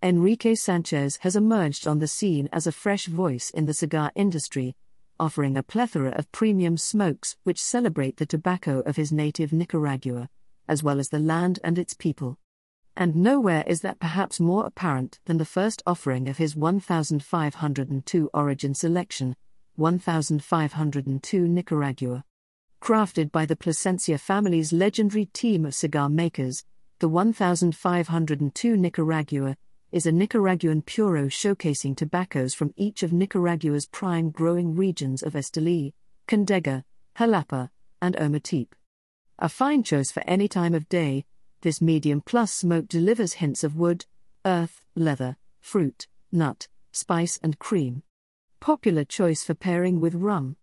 Enrique Sanchez has emerged on the scene as a fresh voice in the cigar industry, offering a plethora of premium smokes which celebrate the tobacco of his native Nicaragua, as well as the land and its people. And nowhere is that perhaps more apparent than the first offering of his 1502 Origin Selection, 1502 Nicaragua. Crafted by the Plasencia family's legendary team of cigar makers, the 1502 Nicaragua is a Nicaraguan puro showcasing tobaccos from each of Nicaragua's prime growing regions of Esteli, Condega, Jalapa, and Ometepe. A fine choice for any time of day, this medium plus smoke delivers hints of wood, earth, leather, fruit, nut, spice, and cream. Popular choice for pairing with rum.